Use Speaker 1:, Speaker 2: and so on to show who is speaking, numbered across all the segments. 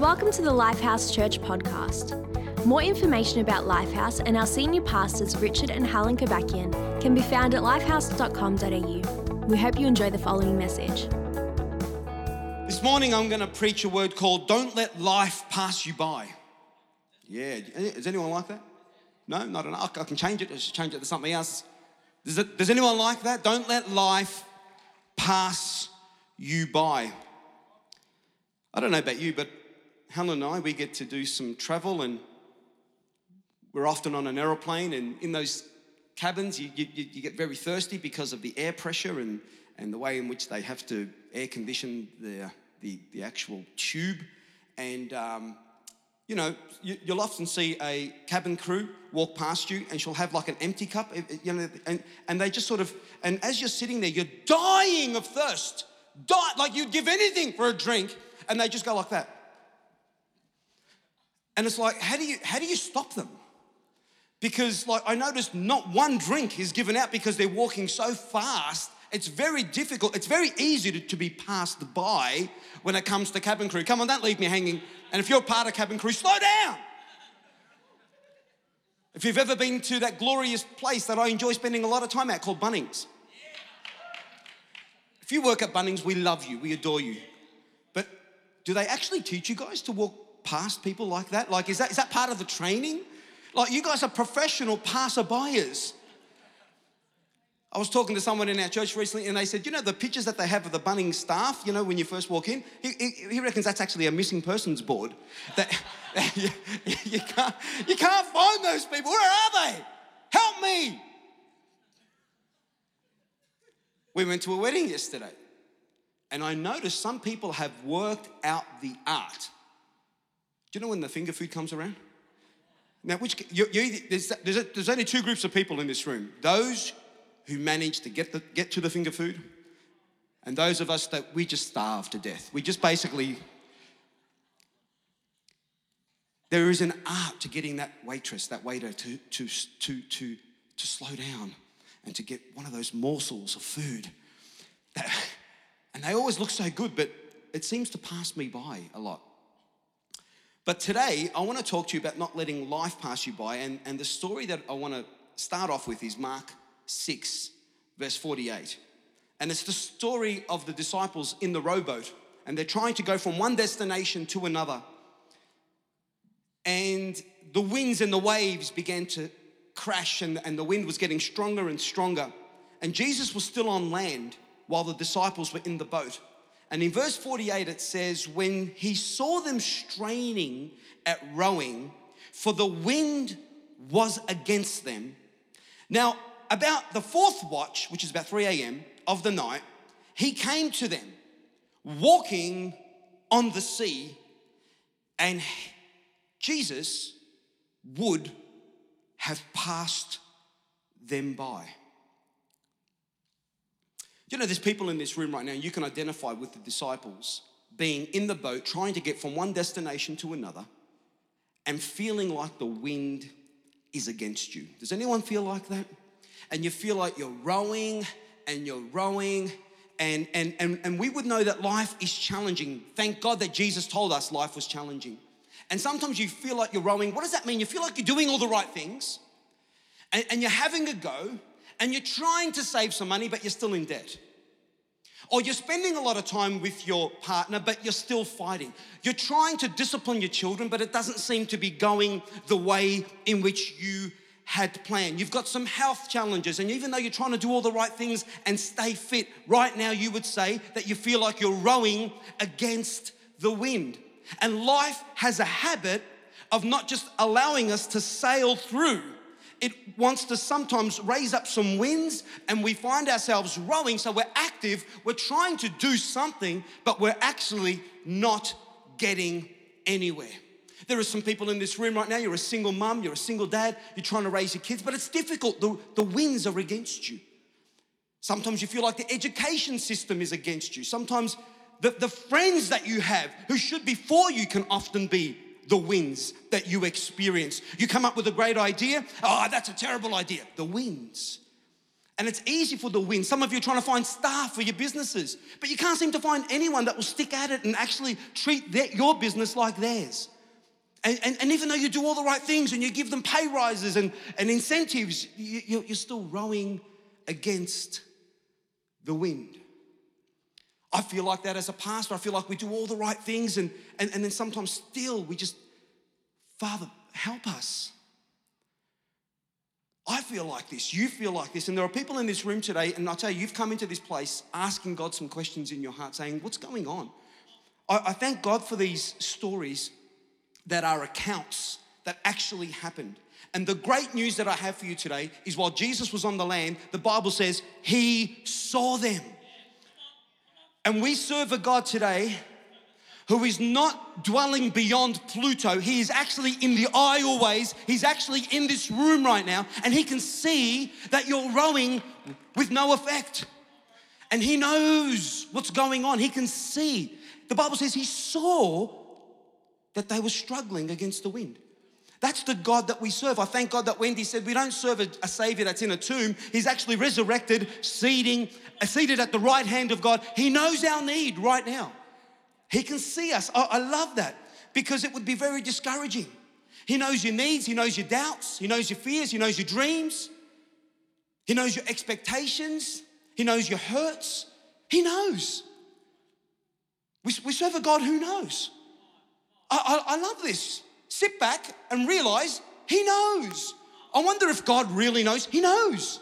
Speaker 1: Welcome to the Lifehouse Church podcast. More information about Lifehouse and our senior pastors, Richard and Helen Kobakian, can be found at lifehouse.com.au. We hope you enjoy the following message.
Speaker 2: This morning I'm going to preach a word called Don't Let Life Pass You By. Yeah, is anyone like that? No, not enough. I can change it. Change it to something else. Does, it, does anyone like that? Don't let life pass you by. I don't know about you, but Helen and I, we get to do some travel and we're often on an aeroplane and in those cabins you, you, you get very thirsty because of the air pressure and, and the way in which they have to air condition the, uh, the, the actual tube. And, um, you know, you, will often see a cabin crew walk past you and she'll have like an empty cup, eh, eh, you know, and, and they just sort of, and as you're sitting there, you're dying of thirst, die, like you'd give anything for a drink, and they just go like that. And it's like, how do you how do you stop them? Because like I noticed not one drink is given out because they're walking so fast. It's very difficult. It's very easy to, to be passed by when it comes to cabin crew. Come on, don't leave me hanging. And if you're part of cabin crew, slow down. If you've ever been to that glorious place that I enjoy spending a lot of time at called Bunnings. If you work at Bunnings, we love you, we adore you. But do they actually teach you guys to walk past people like that? Like, is that, is that part of the training? Like, you guys are professional passerbyers. I was talking to someone in our church recently and they said, you know, the pictures that they have of the Bunnings staff, you know, when you first walk in, he, he, he reckons that's actually a missing persons board. That, you, you, can't, you can't find those people. Where are they? Help me. We went to a wedding yesterday and I noticed some people have worked out the art do you know when the finger food comes around? Now, which you, you, there's, there's, a, there's, only two groups of people in this room: those who manage to get the, get to the finger food, and those of us that we just starve to death. We just basically there is an art to getting that waitress, that waiter, to to to to to slow down and to get one of those morsels of food. That, and they always look so good, but it seems to pass me by a lot. But today, I want to talk to you about not letting life pass you by. And, and the story that I want to start off with is Mark 6, verse 48. And it's the story of the disciples in the rowboat, and they're trying to go from one destination to another. And the winds and the waves began to crash, and, and the wind was getting stronger and stronger. And Jesus was still on land while the disciples were in the boat. And in verse 48, it says, When he saw them straining at rowing, for the wind was against them. Now, about the fourth watch, which is about 3 a.m. of the night, he came to them walking on the sea, and Jesus would have passed them by. You know, there's people in this room right now, you can identify with the disciples being in the boat, trying to get from one destination to another, and feeling like the wind is against you. Does anyone feel like that? And you feel like you're rowing and you're rowing, and, and, and, and we would know that life is challenging. Thank God that Jesus told us life was challenging. And sometimes you feel like you're rowing. What does that mean? You feel like you're doing all the right things, and, and you're having a go, and you're trying to save some money, but you're still in debt. Or you're spending a lot of time with your partner, but you're still fighting. You're trying to discipline your children, but it doesn't seem to be going the way in which you had planned. You've got some health challenges, and even though you're trying to do all the right things and stay fit, right now you would say that you feel like you're rowing against the wind. And life has a habit of not just allowing us to sail through it wants to sometimes raise up some winds and we find ourselves rowing. So we're active, we're trying to do something, but we're actually not getting anywhere. There are some people in this room right now, you're a single mum, you're a single dad, you're trying to raise your kids, but it's difficult. The, the winds are against you. Sometimes you feel like the education system is against you. Sometimes the, the friends that you have who should be for you can often be the winds that you experience. You come up with a great idea, oh, that's a terrible idea. The winds. And it's easy for the wind. Some of you are trying to find staff for your businesses, but you can't seem to find anyone that will stick at it and actually treat their, your business like theirs. And, and, and, even though you do all the right things and you give them pay rises and, and incentives, you, you're still rowing against the wind. I feel like that as a pastor. I feel like we do all the right things, and, and, and then sometimes still we just, Father, help us. I feel like this, you feel like this, and there are people in this room today, and I tell you, you've come into this place asking God some questions in your heart, saying, What's going on? I, I thank God for these stories that are accounts that actually happened. And the great news that I have for you today is while Jesus was on the land, the Bible says he saw them. And we serve a God today who is not dwelling beyond Pluto. He is actually in the eye always. He's actually in this room right now, and he can see that you're rowing with no effect. And he knows what's going on. He can see. The Bible says he saw that they were struggling against the wind. That's the God that we serve. I thank God that Wendy said we don't serve a, a, Savior that's in a tomb. He's actually resurrected, seating, uh, seated at the right hand of God. He knows our need right now. He can see us. I, I love that because it would be very discouraging. He knows your needs, He knows your doubts, He knows your fears, He knows your dreams, He knows your expectations, He knows your hurts. He knows. We, we serve a God who knows. I, I, I love this. Sit back and realize He knows. I wonder if God really knows. He knows.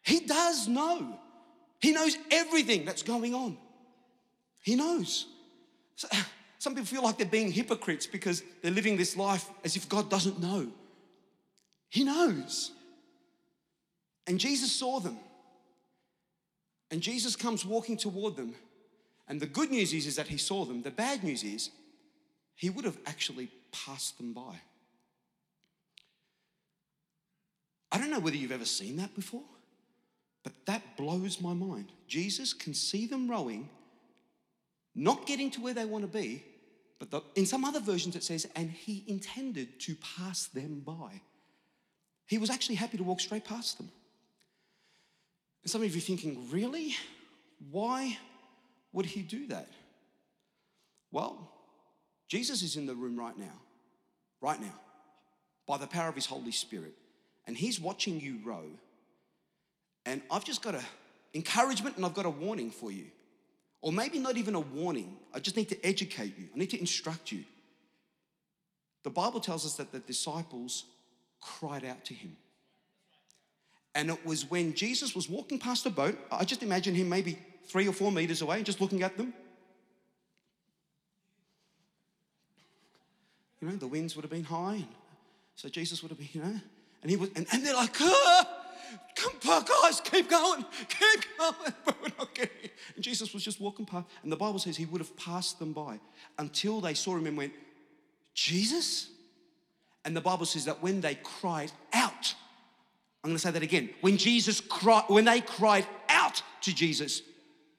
Speaker 2: He does know. He knows everything that's going on. He knows. So, some people feel like they're being hypocrites because they're living this life as if God doesn't know. He knows. And Jesus saw them. And Jesus comes walking toward them. And the good news is, is that he saw them. The bad news is he would have actually passed them by. I don't know whether you've ever seen that before, but that blows my mind. Jesus can see them rowing not getting to where they want to be, but the, in some other versions it says, and he intended to pass them by. He was actually happy to walk straight past them. And some of you are thinking, really? Why would he do that? Well, Jesus is in the room right now, right now, by the power of his Holy Spirit, and he's watching you row. And I've just got a encouragement and I've got a warning for you. Or maybe not even a warning. I just need to educate you, I need to instruct you. The Bible tells us that the disciples cried out to him. And it was when Jesus was walking past a boat, I just imagine him maybe three or four meters away, just looking at them. You know, the winds would have been high, and so Jesus would have been, you know, and he was, and, and they're like, ah! Come on, guys, keep going, keep going, but we're not getting. And Jesus was just walking past, and the Bible says he would have passed them by until they saw him and went, Jesus? And the Bible says that when they cried out, I'm gonna say that again. When Jesus cried, when they cried out to Jesus,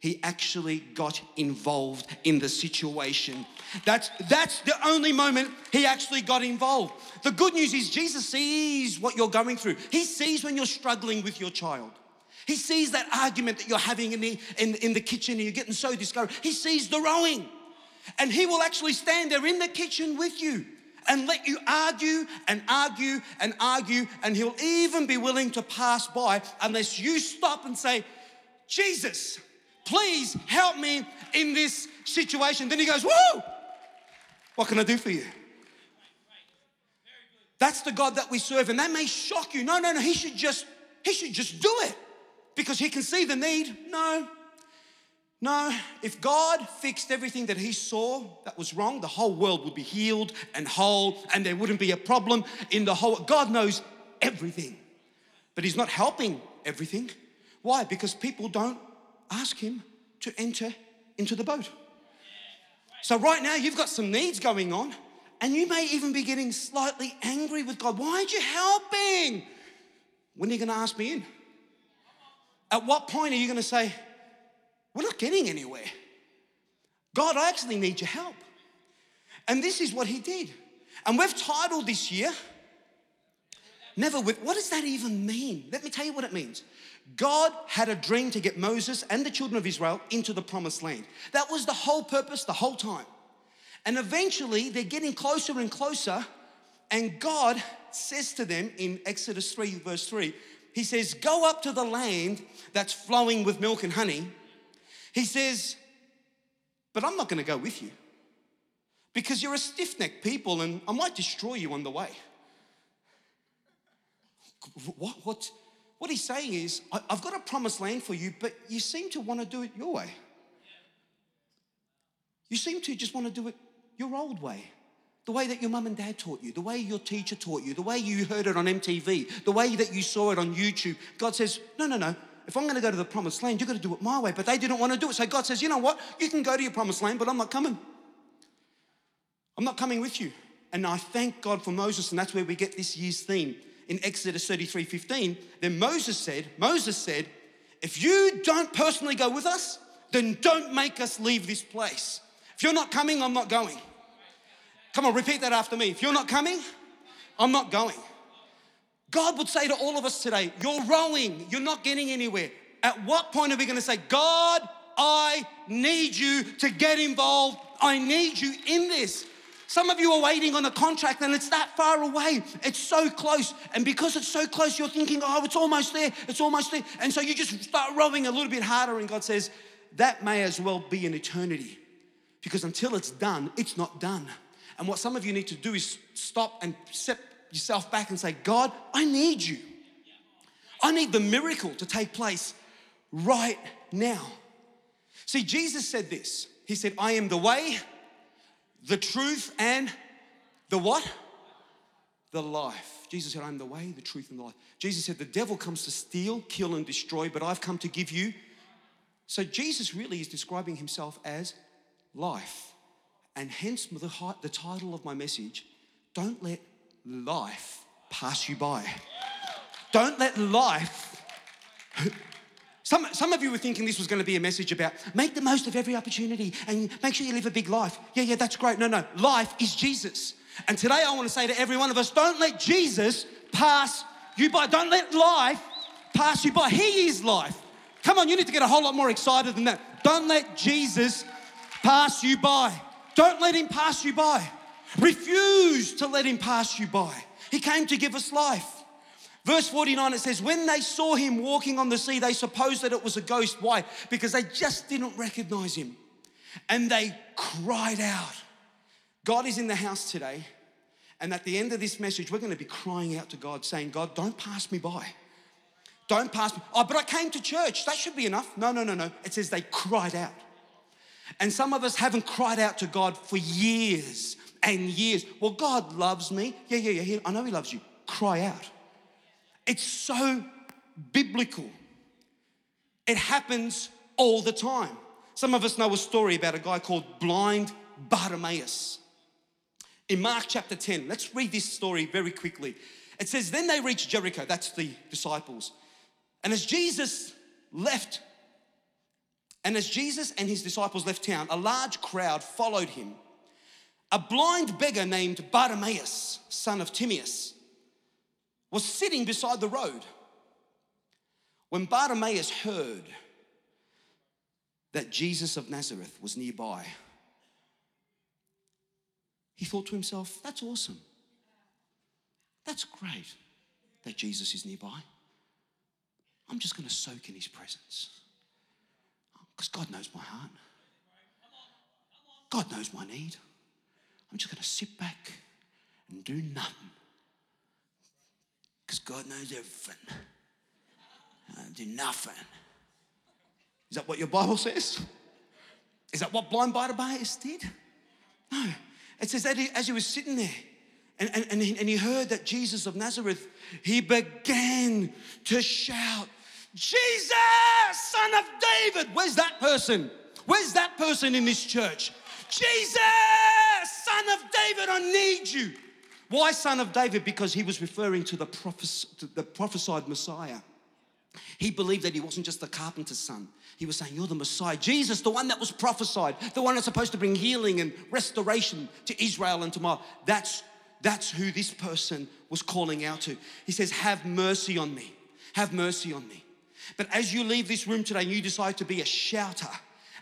Speaker 2: he actually got involved in the situation. That's, that's the only moment he actually got involved. The good news is Jesus sees what you're going through. He sees when you're struggling with your child. He sees that argument that you're having in the, in, in the kitchen and you're getting so discouraged. He sees the rowing. And he will actually stand there in the kitchen with you and let you argue and argue and argue. And he'll even be willing to pass by unless you stop and say, Jesus, Please help me in this situation. Then he goes, Whoa, what can I do for you? That's the God that we serve, and that may shock you. No, no, no, he should just, he should just do it because he can see the need. No. No, if God fixed everything that he saw that was wrong, the whole world would be healed and whole, and there wouldn't be a problem in the whole. God knows everything, but he's not helping everything. Why? Because people don't ask him to enter into the boat. So, right now, you've got some needs going on, and you may even be getting slightly angry with God. Why aren't you helping? When are you going to ask me in? At what point are you going to say, We're not getting anywhere? God, I actually need your help. And this is what he did. And we've titled this year, Never with, what does that even mean? Let me tell you what it means. God had a dream to get Moses and the children of Israel into the promised land. That was the whole purpose the whole time. And eventually they're getting closer and closer, and God says to them in Exodus 3, verse 3, He says, Go up to the land that's flowing with milk and honey. He says, But I'm not gonna go with you because you're a stiff necked people and I might destroy you on the way. What, what, what he's saying is, I've got a promised land for you, but you seem to want to do it your way. You seem to just want to do it your old way. The way that your mum and dad taught you, the way your teacher taught you, the way you heard it on MTV, the way that you saw it on YouTube. God says, No, no, no. If I'm going to go to the promised land, you've got to do it my way. But they didn't want to do it. So God says, You know what? You can go to your promised land, but I'm not coming. I'm not coming with you. And I thank God for Moses, and that's where we get this year's theme in Exodus 33 15. Then Moses said, Moses said, If you don't personally go with us, then don't make us leave this place. If you're not coming, I'm not going. Come on, repeat that after me. If you're not coming, I'm not going. God would say to all of us today, You're rowing, you're not getting anywhere. At what point are we going to say, God, I need you to get involved? I need you in this. Some of you are waiting on a contract and it's that far away. It's so close. And because it's so close, you're thinking, oh, it's almost there. It's almost there. And so you just start rowing a little bit harder. And God says, that may as well be an eternity. Because until it's done, it's not done. And what some of you need to do is stop and set yourself back and say, God, I need you. I need the miracle to take place right now. See, Jesus said this He said, I am the way, the truth, and the what? The life. Jesus said, I'm the way, the truth, and the life. Jesus said, The devil comes to steal, kill, and destroy, but I've come to give you. So Jesus really is describing himself as life. And hence the, the title of my message Don't Let Life Pass You By. Don't let life. Some, some of you were thinking this was going to be a message about make the most of every opportunity and make sure you live a big life. Yeah, yeah, that's great. No, no, life is Jesus. And today I want to say to every one of us don't let Jesus pass you by. Don't let life pass you by. He is life. Come on, you need to get a whole lot more excited than that. Don't let Jesus pass you by. Don't let him pass you by. Refuse to let him pass you by. He came to give us life. Verse 49, it says, When they saw him walking on the sea, they supposed that it was a ghost. Why? Because they just didn't recognize him. And they cried out. God is in the house today. And at the end of this message, we're going to be crying out to God, saying, God, don't pass me by. Don't pass me. Oh, but I came to church. That should be enough. No, no, no, no. It says they cried out. And some of us haven't cried out to God for years and years. Well, God loves me. Yeah, yeah, yeah. I know He loves you. Cry out. It's so biblical. It happens all the time. Some of us know a story about a guy called blind Bartimaeus. In Mark chapter 10, let's read this story very quickly. It says, Then they reached Jericho, that's the disciples. And as Jesus left and as Jesus and his disciples left town, a large crowd followed him. A blind beggar named Bartimaeus, son of Timaeus, was sitting beside the road. When Bartimaeus heard that Jesus of Nazareth was nearby, he thought to himself, That's awesome. That's great that Jesus is nearby. I'm just going to soak in his presence. Because God knows my heart. God knows my need. I'm just going to sit back and do nothing. Because God knows everything. I do nothing. Is that what your Bible says? Is that what blind Bartimaeus did? No. It says that he, as he was sitting there and, and, and, he, and he heard that Jesus of Nazareth, he began to shout, Jesus, son of David. Where's that person? Where's that person in this church? Jesus, son of David, I need you. Why son of David? Because he was referring to the, prophes- to the prophesied Messiah. He believed that he wasn't just the carpenter's son. He was saying, You're the Messiah. Jesus, the one that was prophesied, the one that's supposed to bring healing and restoration to Israel and tomorrow. That's that's who this person was calling out to. He says, Have mercy on me. Have mercy on me. But as you leave this room today and you decide to be a shouter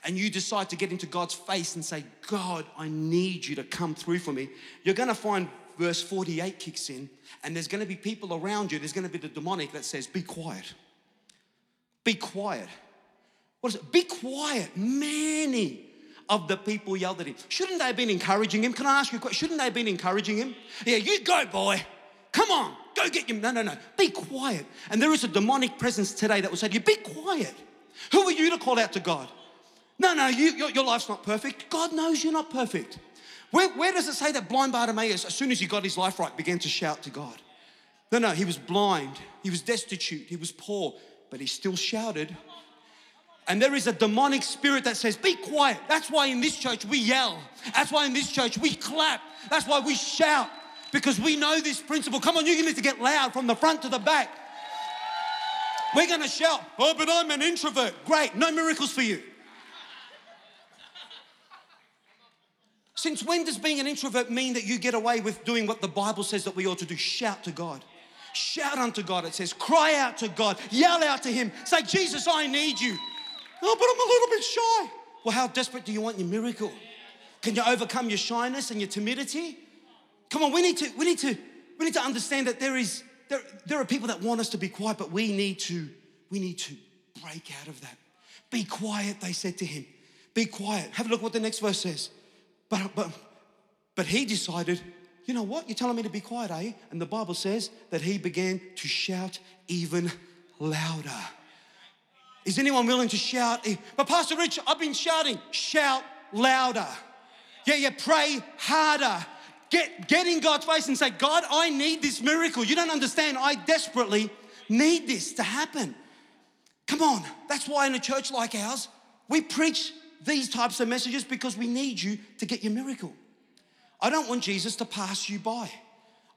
Speaker 2: and you decide to get into God's face and say, God, I need you to come through for me, you're going to find verse 48 kicks in and there's going to be people around you. There's going to be the demonic that says, Be quiet. Be quiet. What is it? Be quiet. Many of the people yelled at him. Shouldn't they have been encouraging him? Can I ask you a question? Shouldn't they have been encouraging him? Yeah, you go, boy. Come on, go get him. No, no, no. Be quiet. And there is a demonic presence today that will say to you, Be quiet. Who are you to call out to God? No, no, you, your, your life's not perfect. God knows you're not perfect. Where, where does it say that blind Bartimaeus, as soon as he got his life right, began to shout to God? No, no, he was blind, he was destitute, he was poor, but he still shouted and there is a demonic spirit that says, Be quiet. That's why in this church we yell. That's why in this church we clap. That's why we shout because we know this principle. Come on, you need to get loud from the front to the back. We're gonna shout, Oh, but I'm an introvert. Great, no miracles for you. Since when does being an introvert mean that you get away with doing what the Bible says that we ought to do? Shout to God. Shout unto God, it says. Cry out to God. Yell out to Him. Say, Jesus, I need you. Oh, but I'm a little bit shy. Well, how desperate do you want your miracle? Can you overcome your shyness and your timidity? Come on, we need to, we need to, we need to understand that there is, there, there are people that want us to be quiet, but we need to, we need to break out of that. Be quiet, they said to him. Be quiet. Have a look what the next verse says. But, but, but he decided, you know what? You're telling me to be quiet, eh? And the Bible says that he began to shout even louder. Is anyone willing to shout? But Pastor Rich, I've been shouting. Shout louder. Yeah, yeah, pray harder. Get, get in God's face and say, God, I need this miracle. You don't understand. I desperately need this to happen. Come on. That's why in a church like ours, we preach these types of messages because we need you to get your miracle. I don't want Jesus to pass you by.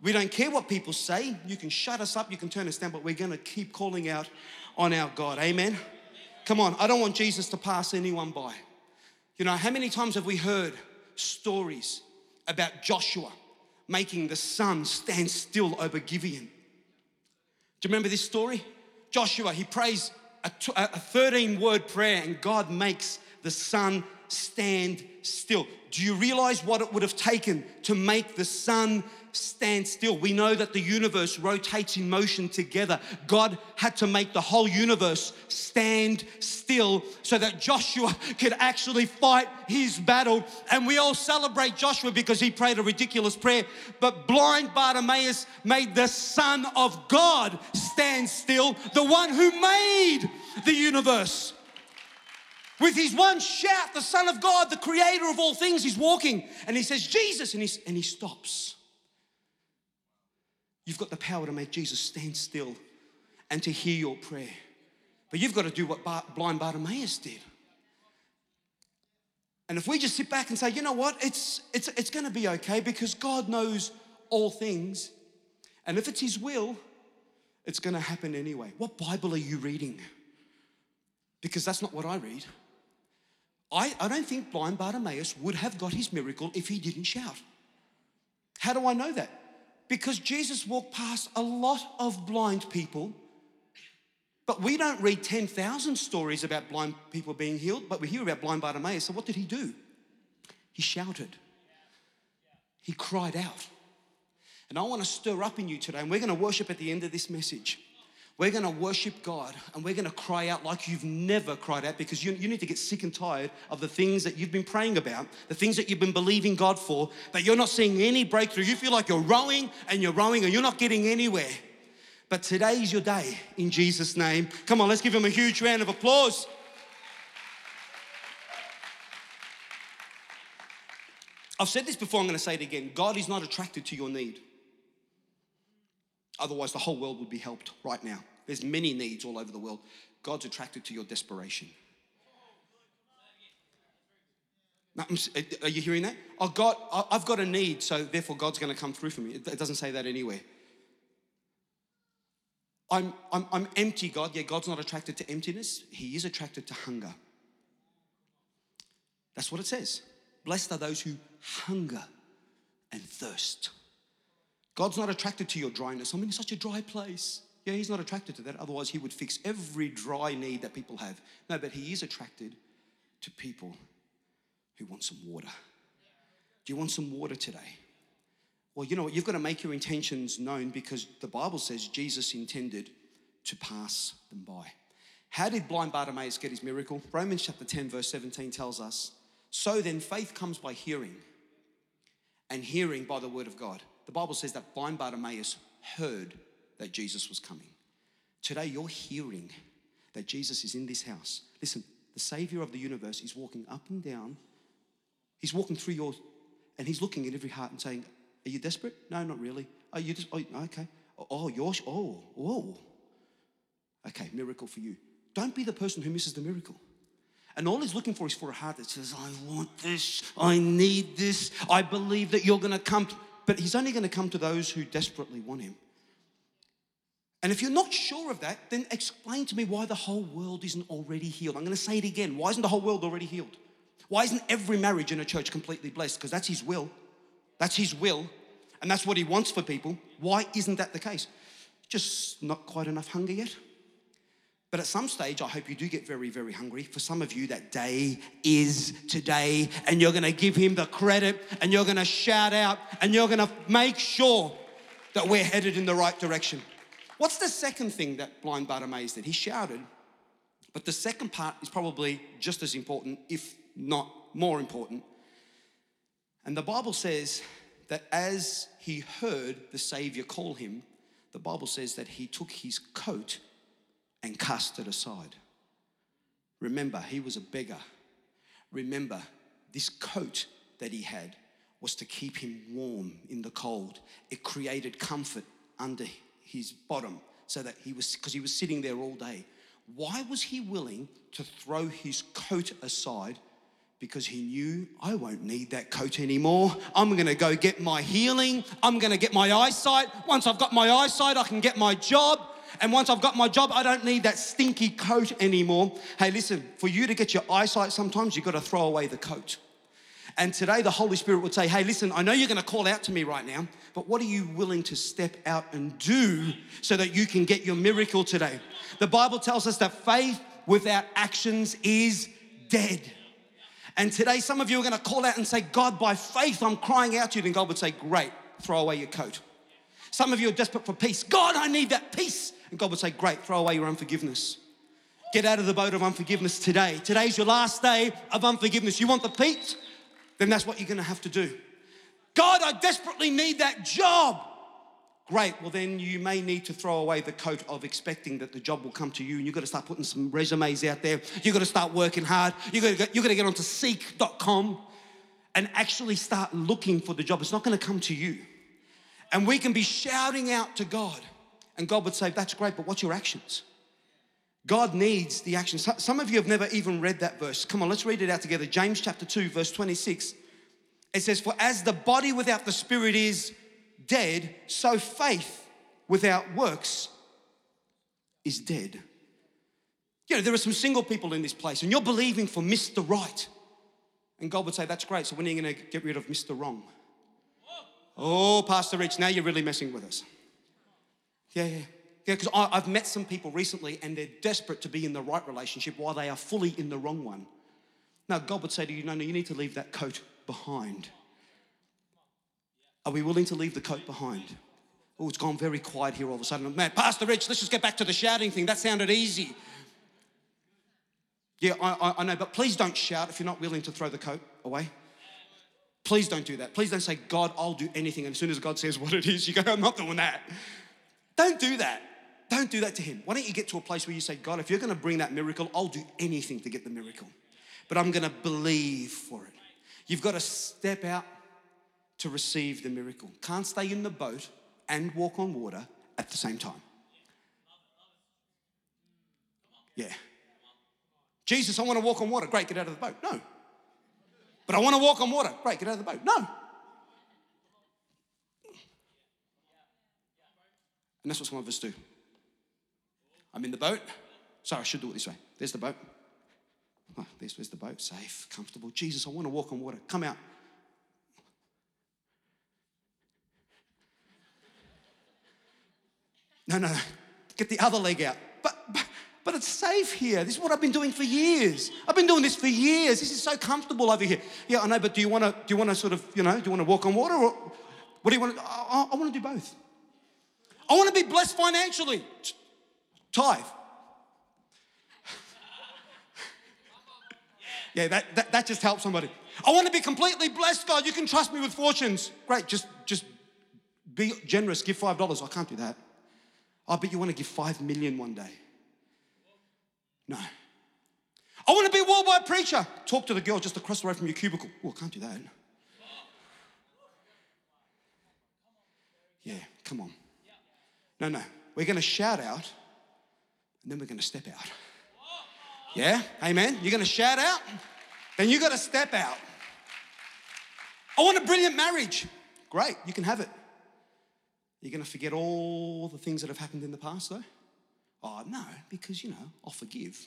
Speaker 2: We don't care what people say. You can shut us up, you can turn us down, but we're going to keep calling out on our God. Amen. Come on, I don't want Jesus to pass anyone by. You know, how many times have we heard stories about Joshua making the sun stand still over Gibeon? Do you remember this story? Joshua, he prays a 13 word prayer and God makes the sun stand still. Do you realize what it would have taken to make the sun stand still. We know that the universe rotates in motion together. God had to make the whole universe stand still so that Joshua could actually fight his battle. And we all celebrate Joshua because he prayed a ridiculous prayer. But blind Bartimaeus made the Son of God stand still, the one who made the universe. With his one shout, the Son of God, the creator of all things, he's walking and he says, Jesus, and, and he stops. You've got the power to make Jesus stand still and to hear your prayer. But you've got to do what blind Bartimaeus did. And if we just sit back and say, you know what, it's, it's, it's going to be okay because God knows all things. And if it's His will, it's going to happen anyway. What Bible are you reading? Because that's not what I read. I, I don't think blind Bartimaeus would have got his miracle if he didn't shout. How do I know that? Because Jesus walked past a lot of blind people, but we don't read 10,000 stories about blind people being healed, but we hear about blind Bartimaeus. So what did he do? He shouted. He cried out. And I want to stir up in you today, and we're going to worship at the end of this message. We're going to worship God and we're going to cry out like you've never cried out because you, you need to get sick and tired of the things that you've been praying about, the things that you've been believing God for, but you're not seeing any breakthrough. You feel like you're rowing and you're rowing and you're not getting anywhere. But today is your day in Jesus' name. Come on, let's give him a huge round of applause. I've said this before, I'm going to say it again. God is not attracted to your need. Otherwise, the whole world would be helped right now. There's many needs all over the world. God's attracted to your desperation. Are you hearing that? Oh, God, I've got a need, so therefore God's going to come through for me. It doesn't say that anywhere. I'm, I'm, I'm empty, God. Yeah, God's not attracted to emptiness, He is attracted to hunger. That's what it says. Blessed are those who hunger and thirst God's not attracted to your dryness. I'm in such a dry place. Yeah, He's not attracted to that. Otherwise, He would fix every dry need that people have. No, but He is attracted to people who want some water. Do you want some water today? Well, you know what? You've got to make your intentions known because the Bible says Jesus intended to pass them by. How did blind Bartimaeus get his miracle? Romans chapter 10, verse 17 tells us So then, faith comes by hearing, and hearing by the word of God. The Bible says that blind Bartimaeus heard that Jesus was coming. Today, you're hearing that Jesus is in this house. Listen, the Savior of the universe is walking up and down. He's walking through your, and he's looking at every heart and saying, Are you desperate? No, not really. Are you just, oh, okay. Oh, you're, oh, oh. Okay, miracle for you. Don't be the person who misses the miracle. And all he's looking for is for a heart that says, I want this, I need this, I believe that you're gonna come. But he's only gonna come to those who desperately want him. And if you're not sure of that, then explain to me why the whole world isn't already healed. I'm gonna say it again. Why isn't the whole world already healed? Why isn't every marriage in a church completely blessed? Because that's his will. That's his will. And that's what he wants for people. Why isn't that the case? Just not quite enough hunger yet? But at some stage, I hope you do get very, very hungry. For some of you, that day is today, and you're gonna give him the credit, and you're gonna shout out, and you're gonna make sure that we're headed in the right direction. What's the second thing that blind Bartimaeus did? He shouted, but the second part is probably just as important, if not more important. And the Bible says that as he heard the Savior call him, the Bible says that he took his coat and cast it aside. Remember, he was a beggar. Remember, this coat that he had was to keep him warm in the cold. It created comfort under his bottom so that he was, because he was sitting there all day. Why was he willing to throw his coat aside? Because he knew I won't need that coat anymore. I'm gonna go get my healing. I'm gonna get my eyesight. Once I've got my eyesight, I can get my job. And once I've got my job, I don't need that stinky coat anymore. Hey, listen, for you to get your eyesight, sometimes you've got to throw away the coat. And today, the Holy Spirit would say, Hey, listen, I know you're going to call out to me right now, but what are you willing to step out and do so that you can get your miracle today? The Bible tells us that faith without actions is dead. And today, some of you are going to call out and say, God, by faith, I'm crying out to you. And God would say, Great, throw away your coat. Some of you are desperate for peace. God, I need that peace. And God would say, Great, throw away your unforgiveness. Get out of the boat of unforgiveness today. Today's your last day of unforgiveness. You want the peace? Then that's what you're gonna have to do. God, I desperately need that job. Great, well, then you may need to throw away the coat of expecting that the job will come to you, and you've got to start putting some resumes out there. You've got to start working hard. You've got to you've got to get onto seek.com and actually start looking for the job. It's not going to come to you. And we can be shouting out to God. And God would say, That's great, but what's your actions? God needs the actions. Some of you have never even read that verse. Come on, let's read it out together. James chapter 2, verse 26. It says, For as the body without the spirit is dead, so faith without works is dead. You know, there are some single people in this place, and you're believing for Mr. Right. And God would say, That's great. So when are you going to get rid of Mr. Wrong? Oh, Pastor Rich, now you're really messing with us. Yeah, yeah. Yeah, because I've met some people recently and they're desperate to be in the right relationship while they are fully in the wrong one. Now, God would say to you, no, no, you need to leave that coat behind. Are we willing to leave the coat behind? Oh, it's gone very quiet here all of a sudden. Man, Pastor Rich, let's just get back to the shouting thing. That sounded easy. Yeah, I, I, know, but please don't shout if you're not willing to throw the coat away. Please don't do that. Please don't say, God, I'll do anything. And as soon as God says what it is, you go, I'm not doing that. Don't do that. Don't do that to him. Why don't you get to a place where you say, God, if you're going to bring that miracle, I'll do anything to get the miracle. But I'm going to believe for it. You've got to step out to receive the miracle. Can't stay in the boat and walk on water at the same time. Yeah. Jesus, I want to walk on water. Great, get out of the boat. No. But I want to walk on water. Right, get out of the boat. No. And that's what some of us do. I'm in the boat. Sorry, I should do it this way. There's the boat. Oh, there's, there's the boat, safe, comfortable. Jesus, I want to walk on water. Come out. No, no, no. Get the other leg out. But, but, but it's safe here. This is what I've been doing for years. I've been doing this for years. This is so comfortable over here. Yeah, I know, but do you want to, do you want to sort of, you know, do you want to walk on water or what do you want to, I, I want to do both. I want to be blessed financially. Tithe. Yeah, that, that, that just helps somebody. I want to be completely blessed, God. You can trust me with fortunes. Great, just, just be generous. Give $5. I can't do that. I bet you want to give five million one day. No. I want to be a worldwide preacher. Talk to the girl just across the road from your cubicle. I can't do that. Yeah, come on. No, no. We're going to shout out and then we're going to step out. Yeah? Amen? You're going to shout out, then you got to step out. I want a brilliant marriage. Great, you can have it. You're going to forget all the things that have happened in the past, though? Oh, no, because, you know, I'll forgive,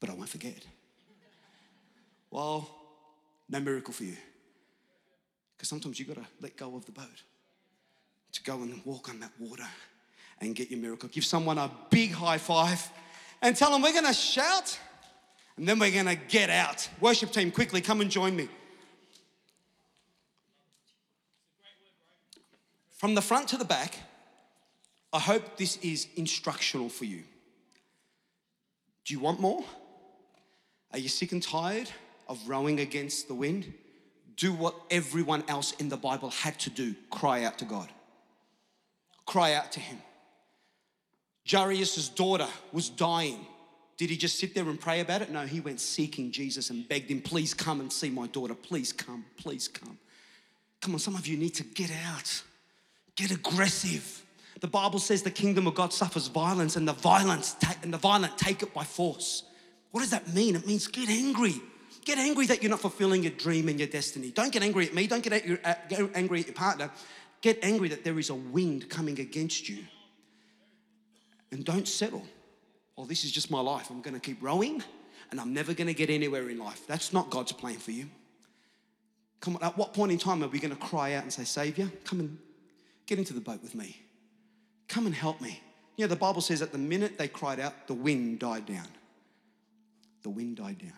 Speaker 2: but I won't forget. Well, no miracle for you. Because sometimes you've got to let go of the boat to go and walk on that water and get your miracle. Give someone a big high five and tell them we're going to shout and then we're going to get out. Worship team, quickly come and join me. From the front to the back, I hope this is instructional for you. Do you want more? Are you sick and tired of rowing against the wind? Do what everyone else in the Bible had to do cry out to God. Cry out to Him. Jairus' daughter was dying. Did he just sit there and pray about it? No, he went seeking Jesus and begged him, please come and see my daughter. Please come, please come. Come on, some of you need to get out. Get aggressive. The Bible says the kingdom of God suffers violence, and the violence ta- and the violent take it by force. What does that mean? It means get angry. Get angry that you're not fulfilling your dream and your destiny. Don't get angry at me. Don't get, at get angry at your partner. Get angry that there is a wind coming against you. And don't settle. Well, this is just my life. I'm going to keep rowing, and I'm never going to get anywhere in life. That's not God's plan for you. Come on, at what point in time are we going to cry out and say, Savior, come and Get into the boat with me. Come and help me. You know, the Bible says at the minute they cried out, the wind died down. The wind died down.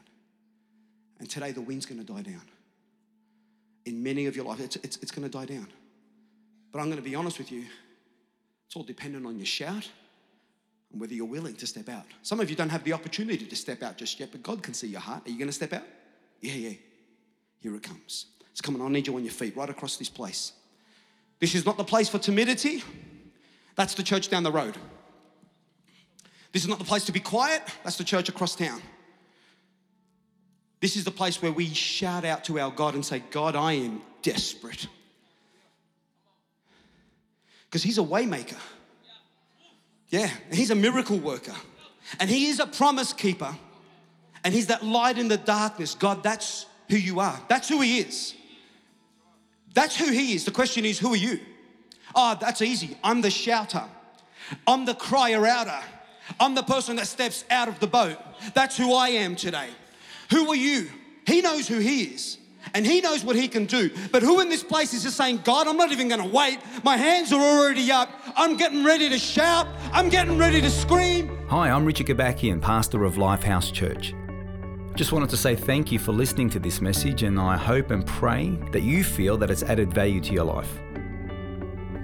Speaker 2: And today the wind's going to die down. In many of your life, it's, it's, it's going to die down. But I'm going to be honest with you, it's all dependent on your shout and whether you're willing to step out. Some of you don't have the opportunity to step out just yet, but God can see your heart. Are you going to step out? Yeah, yeah. Here it comes. It's coming. I need you on your feet right across this place. This is not the place for timidity. That's the church down the road. This is not the place to be quiet. That's the church across town. This is the place where we shout out to our God and say, God, I am desperate. Because He's a waymaker. Yeah, He's a miracle worker. And He is a promise keeper. And He's that light in the darkness. God, that's who you are. That's who He is. That's who he is. The question is, who are you? Oh, that's easy. I'm the shouter. I'm the crier outer. I'm the person that steps out of the boat. That's who I am today. Who are you? He knows who he is. And he knows what he can do. But who in this place is just saying, God, I'm not even gonna wait. My hands are already up. I'm getting ready to shout. I'm getting ready to scream.
Speaker 3: Hi, I'm Richard Kobakian, pastor of Lifehouse Church. Just wanted to say thank you for listening to this message, and I hope and pray that you feel that it's added value to your life.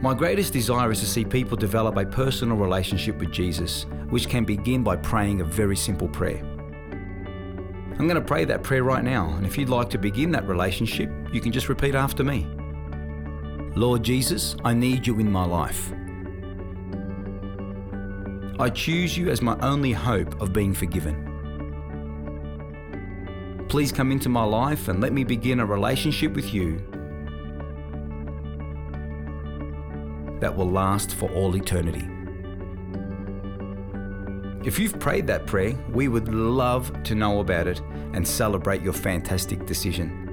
Speaker 3: My greatest desire is to see people develop a personal relationship with Jesus, which can begin by praying a very simple prayer. I'm going to pray that prayer right now, and if you'd like to begin that relationship, you can just repeat after me. Lord Jesus, I need you in my life. I choose you as my only hope of being forgiven. Please come into my life and let me begin a relationship with you that will last for all eternity. If you've prayed that prayer, we would love to know about it and celebrate your fantastic decision.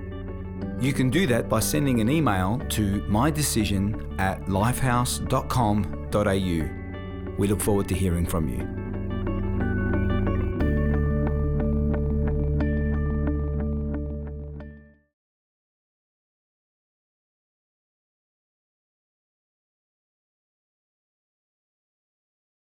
Speaker 3: You can do that by sending an email to mydecision at lifehouse.com.au. We look forward to hearing from you.